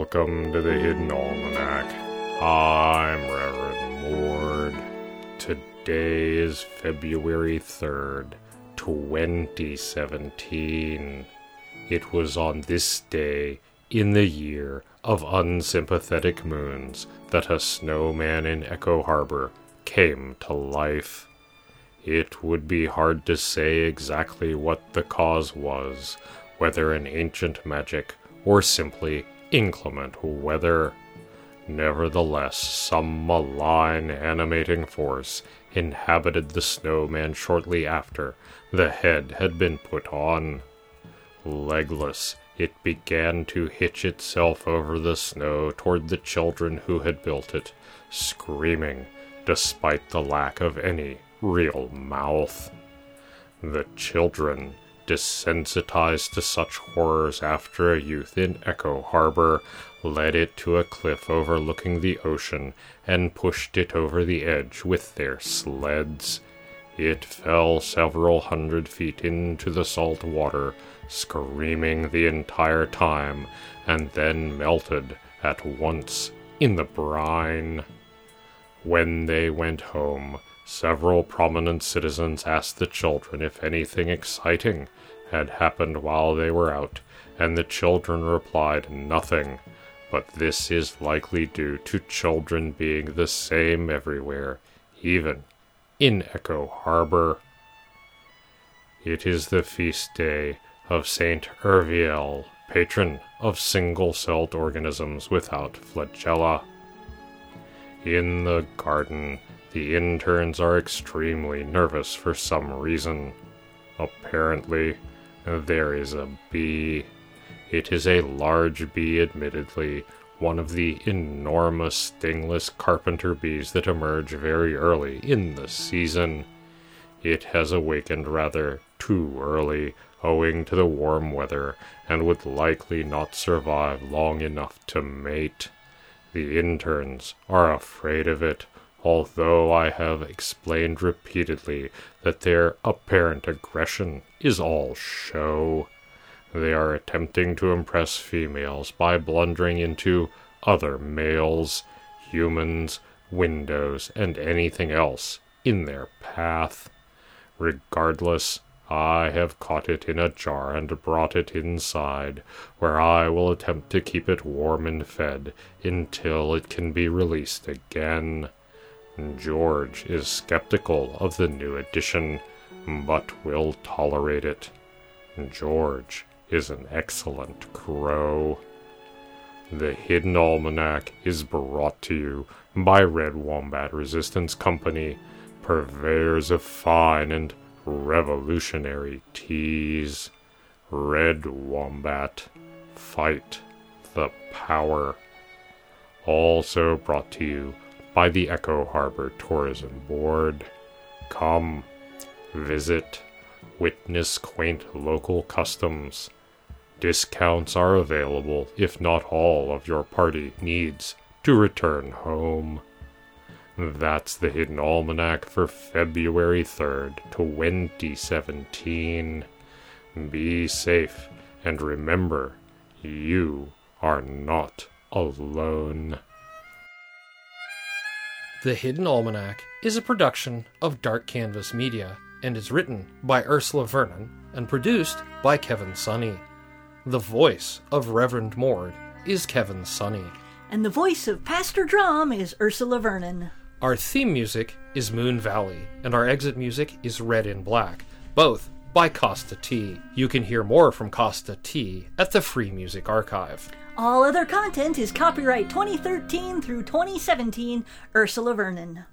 Welcome to the Hidden Almanac. I'm Reverend Mord. Today is February 3rd, 2017. It was on this day, in the year of unsympathetic moons, that a snowman in Echo Harbor came to life. It would be hard to say exactly what the cause was, whether an ancient magic or simply inclement weather. Nevertheless, some malign animating force inhabited the snowman shortly after the head had been put on. Legless, it began to hitch itself over the snow toward the children who had built it, screaming, despite the lack of any real mouth. The children, desensitized to such horrors after a youth in Echo Harbor, led it to a cliff overlooking the ocean and pushed it over the edge with their sleds. It fell several hundred feet into the salt water, screaming the entire time, and then melted at once in the brine. When they went home, several prominent citizens asked the children if anything exciting had happened while they were out, and the children replied nothing. But this is likely due to children being the same everywhere, even in Echo Harbor. It is the feast day of Saint Urviel, patron of single celled organisms without flagella. In the garden, the interns are extremely nervous for some reason. Apparently, there is a bee. It is a large bee, admittedly, one of the enormous stingless carpenter bees that emerge very early in the season. It has awakened rather too early, owing to the warm weather, and would likely not survive long enough to mate. The interns are afraid of it, although I have explained repeatedly that their apparent aggression is all show. They are attempting to impress females by blundering into other males, humans, windows, and anything else in their path. Regardless, I have caught it in a jar and brought it inside, where I will attempt to keep it warm and fed until it can be released again. George is skeptical of the new addition, but will tolerate it. George is an excellent crow. The Hidden Almanac is brought to you by Red Wombat Resistance Company, purveyors of fine and revolutionary teas. Red Wombat, fight the power. Also brought to you by the Echo Harbor Tourism Board. Come, visit, witness quaint local customs. Discounts are available if not all of your party needs to return home. That's the Hidden Almanac for February 3rd, 2017. Be safe and remember, you are not alone. The Hidden Almanac is a production of Dark Canvas Media and is written by Ursula Vernon and produced by Kevin Sonney. The voice of Reverend Mord is Kevin Sonney. And the voice of Pastor Drum is Ursula Vernon. Our theme music is Moon Valley, and our exit music is Red in Black, both by Kosta T. You can hear more from Kosta T at the Free Music Archive. All other content is copyright 2013 through 2017, Ursula Vernon.